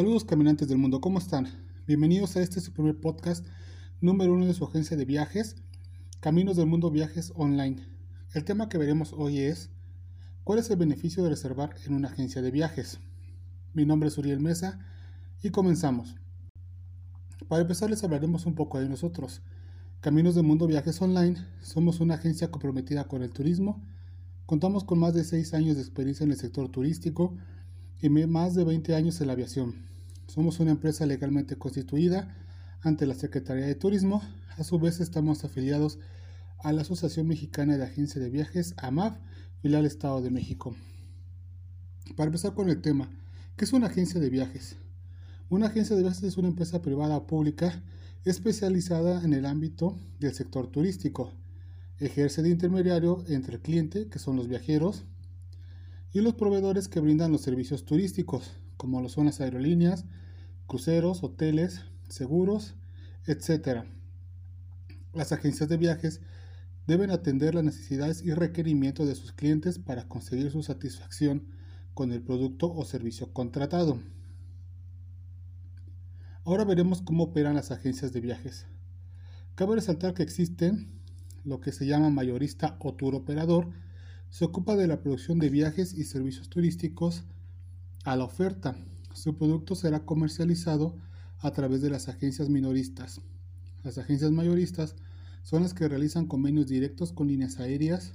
Saludos caminantes del mundo, ¿cómo están? Bienvenidos a este su primer podcast número uno de su agencia de viajes, Caminos del Mundo Viajes Online. El tema que veremos hoy es ¿Cuál es el beneficio de reservar en una agencia de viajes? Mi nombre es Uriel Mesa y comenzamos. Para empezar les hablaremos un poco de nosotros. Caminos del Mundo Viajes Online somos una agencia comprometida con el turismo. Contamos con más de 6 años de experiencia en el sector turístico y más de 20 años en la aviación. Somos una empresa legalmente constituida ante la Secretaría de Turismo. A su vez estamos afiliados a la Asociación Mexicana de Agencias de Viajes, AMAV, filial Estado de México. Para empezar con el tema, ¿qué es una agencia de viajes? Una agencia de viajes es una empresa privada o pública especializada en el ámbito del sector turístico. Ejerce de intermediario entre el cliente, que son los viajeros, y los proveedores que brindan los servicios turísticos, como lo son las aerolíneas, cruceros, hoteles, seguros, etc. Las agencias de viajes deben atender las necesidades y requerimientos de sus clientes para conseguir su satisfacción con el producto o servicio contratado. Ahora veremos cómo operan las agencias de viajes. Cabe resaltar que existen lo que se llama mayorista o tour operador, se ocupa de la producción de viajes y servicios turísticos a la oferta. Su producto será comercializado a través de las agencias minoristas. Las agencias mayoristas son las que realizan convenios directos con líneas aéreas,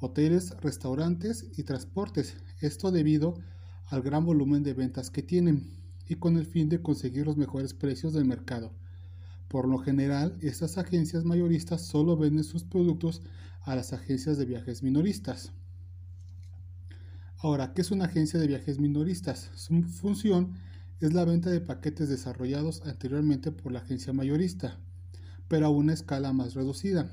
hoteles, restaurantes y transportes. Esto debido al gran volumen de ventas que tienen y con el fin de conseguir los mejores precios del mercado. Por lo general, estas agencias mayoristas solo venden sus productos a las agencias de viajes minoristas. Ahora, ¿qué es una agencia de viajes minoristas? Su función es la venta de paquetes desarrollados anteriormente por la agencia mayorista, pero a una escala más reducida.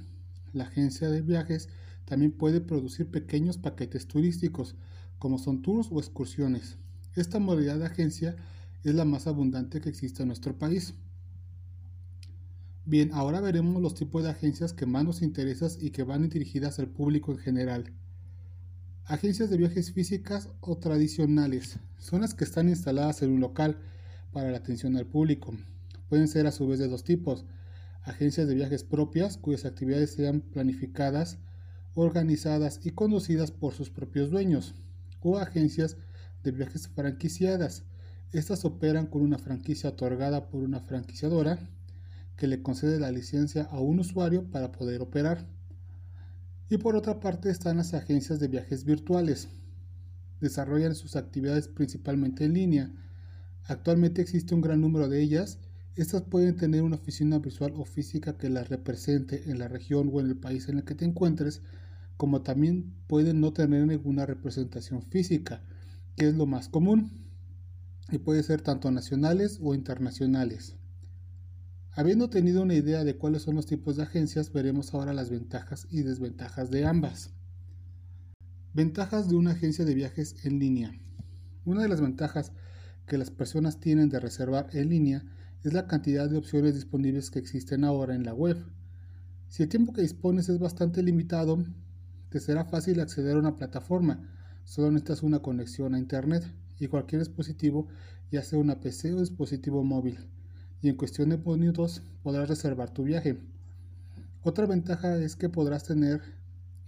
La agencia de viajes también puede producir pequeños paquetes turísticos, como son tours o excursiones. Esta modalidad de agencia es la más abundante que existe en nuestro país. Bien, ahora veremos los tipos de agencias que más nos interesan y que van dirigidas al público en general. Agencias de viajes físicas o tradicionales son las que están instaladas en un local para la atención al público. Pueden ser a su vez de dos tipos. Agencias de viajes propias cuyas actividades sean planificadas, organizadas y conducidas por sus propios dueños. O agencias de viajes franquiciadas. Estas operan con una franquicia otorgada por una franquiciadora que le concede la licencia a un usuario para poder operar. Y por otra parte están las agencias de viajes virtuales. Desarrollan sus actividades principalmente en línea. Actualmente existe un gran número de ellas. Estas pueden tener una oficina visual o física que las represente en la región o en el país en el que te encuentres, como también pueden no tener ninguna representación física, que es lo más común, y puede ser tanto nacionales o internacionales. Habiendo tenido una idea de cuáles son los tipos de agencias, veremos ahora las ventajas y desventajas de ambas. Ventajas de una agencia de viajes en línea. Una de las ventajas que las personas tienen de reservar en línea es la cantidad de opciones disponibles que existen ahora en la web. Si el tiempo que dispones es bastante limitado, te será fácil acceder a una plataforma. Solo necesitas una conexión a Internet y cualquier dispositivo, ya sea una PC o dispositivo móvil y en cuestión de minutos podrás reservar tu viaje. Otra ventaja es que podrás tener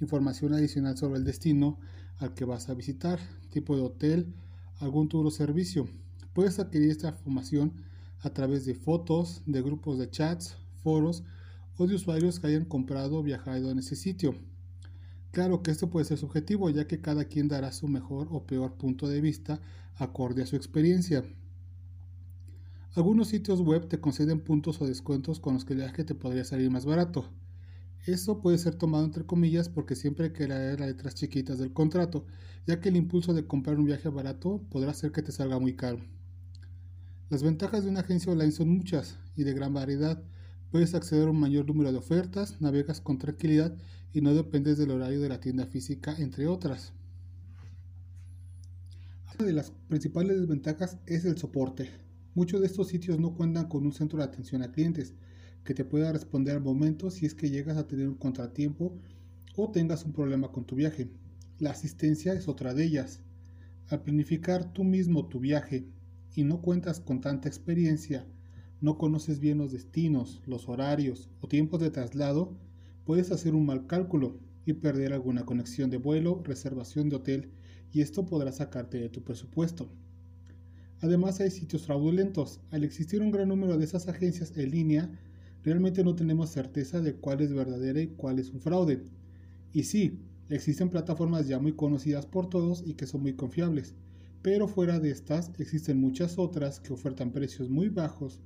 información adicional sobre el destino al que vas a visitar, tipo de hotel, algún tour o servicio. Puedes adquirir esta información a través de fotos, de grupos de chats, foros o de usuarios que hayan comprado o viajado en ese sitio. Claro que esto puede ser subjetivo ya que cada quien dará su mejor o peor punto de vista acorde a su experiencia. Algunos sitios web te conceden puntos o descuentos con los que el viaje te podría salir más barato. Eso puede ser tomado entre comillas porque siempre hay que leer las letras chiquitas del contrato, ya que el impulso de comprar un viaje barato podrá hacer que te salga muy caro. Las ventajas de una agencia online son muchas y de gran variedad. Puedes acceder a un mayor número de ofertas, navegas con tranquilidad y no dependes del horario de la tienda física, entre otras. Una de las principales desventajas es el soporte. Muchos de estos sitios no cuentan con un centro de atención a clientes que te pueda responder al momento si es que llegas a tener un contratiempo o tengas un problema con tu viaje. La asistencia es otra de ellas. Al planificar tú mismo tu viaje y no cuentas con tanta experiencia, no conoces bien los destinos, los horarios o tiempos de traslado, puedes hacer un mal cálculo y perder alguna conexión de vuelo, reservación de hotel y esto podrá sacarte de tu presupuesto. Además hay sitios fraudulentos. Al existir un gran número de esas agencias en línea, realmente no tenemos certeza de cuál es verdadera y cuál es un fraude. Y sí, existen plataformas ya muy conocidas por todos y que son muy confiables, pero fuera de estas existen muchas otras que ofertan precios muy bajos,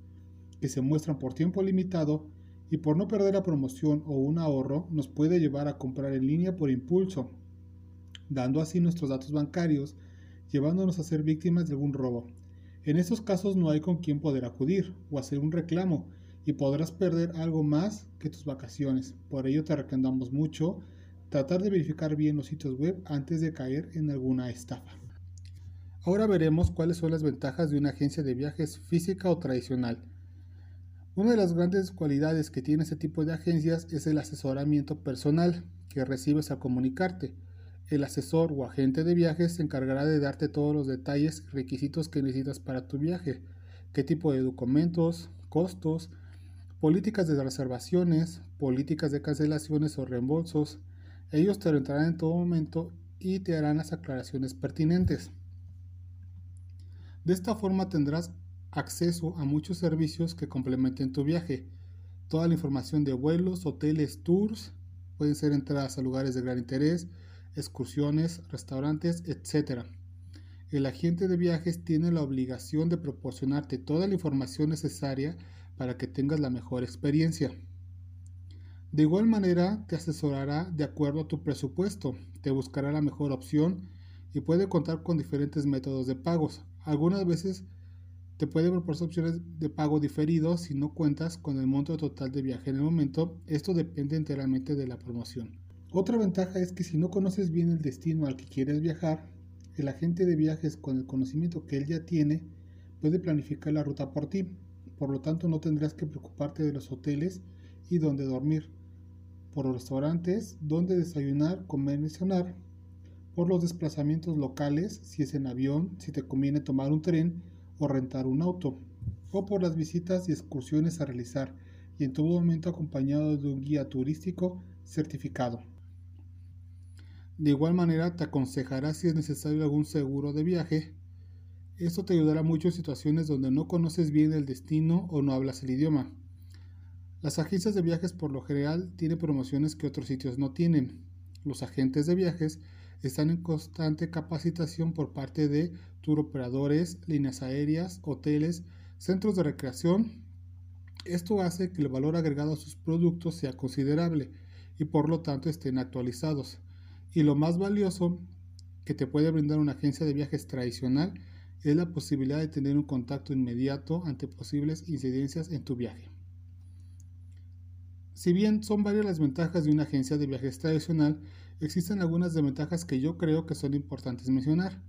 que se muestran por tiempo limitado y por no perder la promoción o un ahorro nos puede llevar a comprar en línea por impulso, dando así nuestros datos bancarios, llevándonos a ser víctimas de algún robo. En estos casos no hay con quién poder acudir o hacer un reclamo y podrás perder algo más que tus vacaciones. Por ello te recomendamos mucho tratar de verificar bien los sitios web antes de caer en alguna estafa. Ahora veremos cuáles son las ventajas de una agencia de viajes física o tradicional. Una de las grandes cualidades que tiene este tipo de agencias es el asesoramiento personal que recibes al comunicarte. El asesor o agente de viajes se encargará de darte todos los detalles y requisitos que necesitas para tu viaje, qué tipo de documentos, costos, políticas de reservaciones, políticas de cancelaciones o reembolsos. Ellos te lo entrarán en todo momento y te harán las aclaraciones pertinentes. De esta forma tendrás acceso a muchos servicios que complementen tu viaje. Toda la información de vuelos, hoteles, tours, pueden ser entradas a lugares de gran interés, excursiones, restaurantes, etc. El agente de viajes tiene la obligación de proporcionarte toda la información necesaria para que tengas la mejor experiencia. De igual manera, te asesorará de acuerdo a tu presupuesto, te buscará la mejor opción y puede contar con diferentes métodos de pagos. Algunas veces te puede proporcionar opciones de pago diferido si no cuentas con el monto total de viaje en el momento. Esto depende enteramente de la promoción. Otra ventaja es que si no conoces bien el destino al que quieres viajar, el agente de viajes con el conocimiento que él ya tiene puede planificar la ruta por ti. Por lo tanto, no tendrás que preocuparte de los hoteles y dónde dormir, por los restaurantes, dónde desayunar, comer y cenar, por los desplazamientos locales, si es en avión, si te conviene tomar un tren o rentar un auto, o por las visitas y excursiones a realizar, y en todo momento acompañado de un guía turístico certificado. De igual manera, te aconsejará si es necesario algún seguro de viaje. Esto te ayudará mucho en situaciones donde no conoces bien el destino o no hablas el idioma. Las agencias de viajes por lo general tienen promociones que otros sitios no tienen. Los agentes de viajes están en constante capacitación por parte de operadores, líneas aéreas, hoteles, centros de recreación. Esto hace que el valor agregado a sus productos sea considerable y por lo tanto estén actualizados. Y lo más valioso que te puede brindar una agencia de viajes tradicional es la posibilidad de tener un contacto inmediato ante posibles incidencias en tu viaje. Si bien son varias las ventajas de una agencia de viajes tradicional, existen algunas desventajas que yo creo que son importantes mencionar.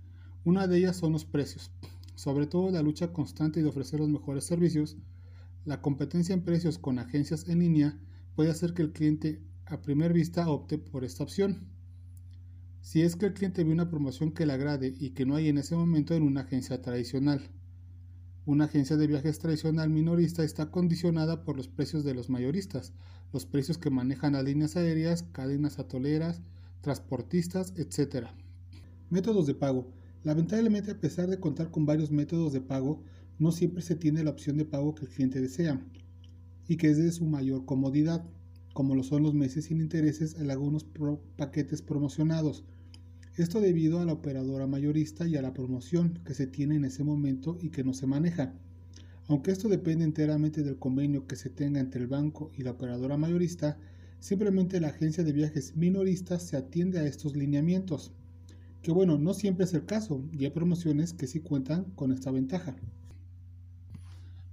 Una de ellas son los precios, sobre todo la lucha constante de ofrecer los mejores servicios. La competencia en precios con agencias en línea puede hacer que el cliente a primera vista opte por esta opción. Si es que el cliente ve una promoción que le agrade y que no hay en ese momento en una agencia tradicional. Una agencia de viajes tradicional minorista está condicionada por los precios de los mayoristas, los precios que manejan las líneas aéreas, cadenas atoleras, transportistas, etc. Métodos de pago. Lamentablemente, a pesar de contar con varios métodos de pago, no siempre se tiene la opción de pago que el cliente desea y que es de su mayor comodidad, como lo son los meses sin intereses en algunos paquetes promocionados. Esto debido a la operadora mayorista y a la promoción que se tiene en ese momento y que no se maneja. Aunque esto depende enteramente del convenio que se tenga entre el banco y la operadora mayorista, simplemente la agencia de viajes minorista se atiende a estos lineamientos que bueno, no siempre es el caso y hay promociones que sí cuentan con esta ventaja.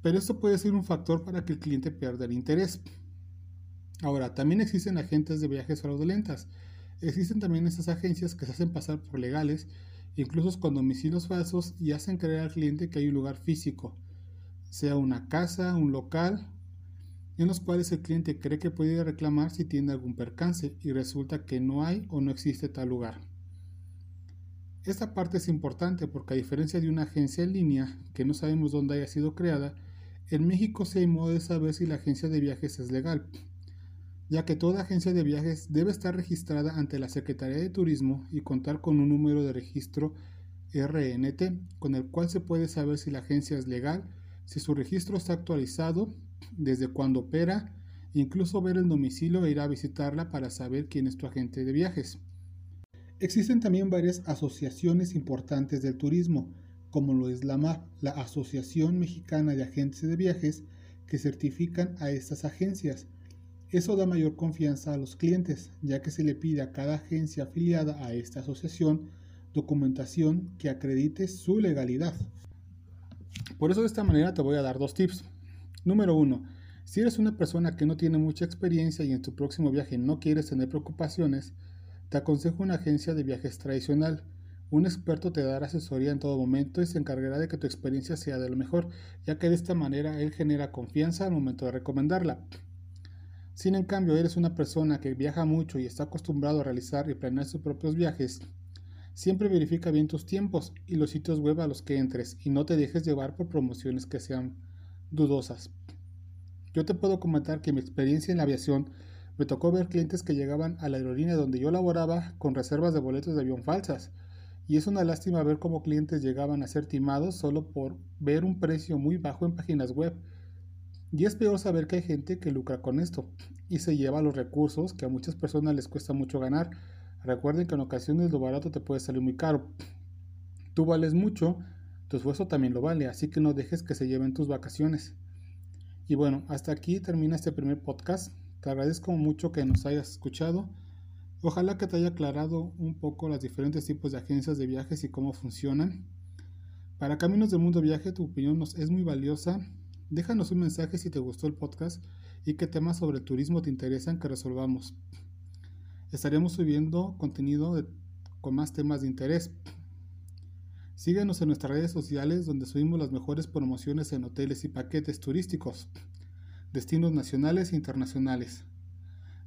Pero esto puede ser un factor para que el cliente pierda el interés. Ahora, también existen agentes de viajes fraudulentas. Existen también estas agencias que se hacen pasar por legales, incluso con domicilios falsos, y hacen creer al cliente que hay un lugar físico, sea una casa, un local, en los cuales el cliente cree que puede reclamar si tiene algún percance y resulta que no hay o no existe tal lugar. Esta parte es importante porque a diferencia de una agencia en línea que no sabemos dónde haya sido creada, en México sí hay modo de saber si la agencia de viajes es legal, ya que toda agencia de viajes debe estar registrada ante la Secretaría de Turismo y contar con un número de registro RNT, con el cual se puede saber si la agencia es legal, si su registro está actualizado, desde cuándo opera, incluso ver el domicilio e ir a visitarla para saber quién es tu agente de viajes. Existen también varias asociaciones importantes del turismo, como lo es la MAP, la Asociación Mexicana de Agentes de Viajes, que certifican a estas agencias. Eso da mayor confianza a los clientes, ya que se le pide a cada agencia afiliada a esta asociación documentación que acredite su legalidad. Por eso de esta manera te voy a dar dos tips. Número uno, si eres una persona que no tiene mucha experiencia y en tu próximo viaje no quieres tener preocupaciones, te aconsejo una agencia de viajes tradicional. Un experto te dará asesoría en todo momento y se encargará de que tu experiencia sea de lo mejor, ya que de esta manera él genera confianza al momento de recomendarla. Si en cambio eres una persona que viaja mucho y está acostumbrado a realizar y planear sus propios viajes, siempre verifica bien tus tiempos y los sitios web a los que entres y no te dejes llevar por promociones que sean dudosas. Yo te puedo comentar que mi experiencia en la aviación me tocó ver clientes que llegaban a la aerolínea donde yo laboraba con reservas de boletos de avión falsas. Y es una lástima ver cómo clientes llegaban a ser timados solo por ver un precio muy bajo en páginas web. Y es peor saber que hay gente que lucra con esto y se lleva los recursos que a muchas personas les cuesta mucho ganar. Recuerden que en ocasiones lo barato te puede salir muy caro. Tú vales mucho, tu esfuerzo también lo vale, así que no dejes que se lleven tus vacaciones. Y bueno, hasta aquí termina este primer podcast. Te agradezco mucho que nos hayas escuchado. Ojalá que te haya aclarado un poco los diferentes tipos de agencias de viajes y cómo funcionan. Para Caminos del Mundo Viaje, tu opinión nos es muy valiosa. Déjanos un mensaje si te gustó el podcast y qué temas sobre turismo te interesan que resolvamos. Estaremos subiendo contenido con más temas de interés. Síguenos en nuestras redes sociales donde subimos las mejores promociones en hoteles y paquetes turísticos destinos nacionales e internacionales.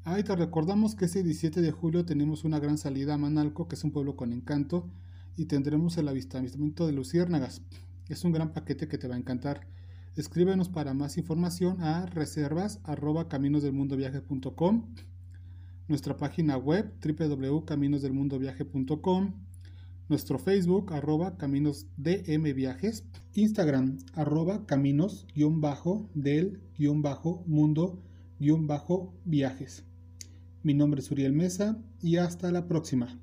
Ah, y te recordamos que este 17 de julio tenemos una gran salida a Manalco, que es un pueblo con encanto, y tendremos el avistamiento de luciérnagas. Es un gran paquete que te va a encantar. Escríbenos para más información a reservas arroba caminosdelmundoviaje.com, nuestra página web www.caminosdelmundoviaje.com, nuestro Facebook arroba caminosdmviajes, Instagram arroba caminos-del-mundo-viajes. Mi nombre es Uriel Mesa y hasta la próxima.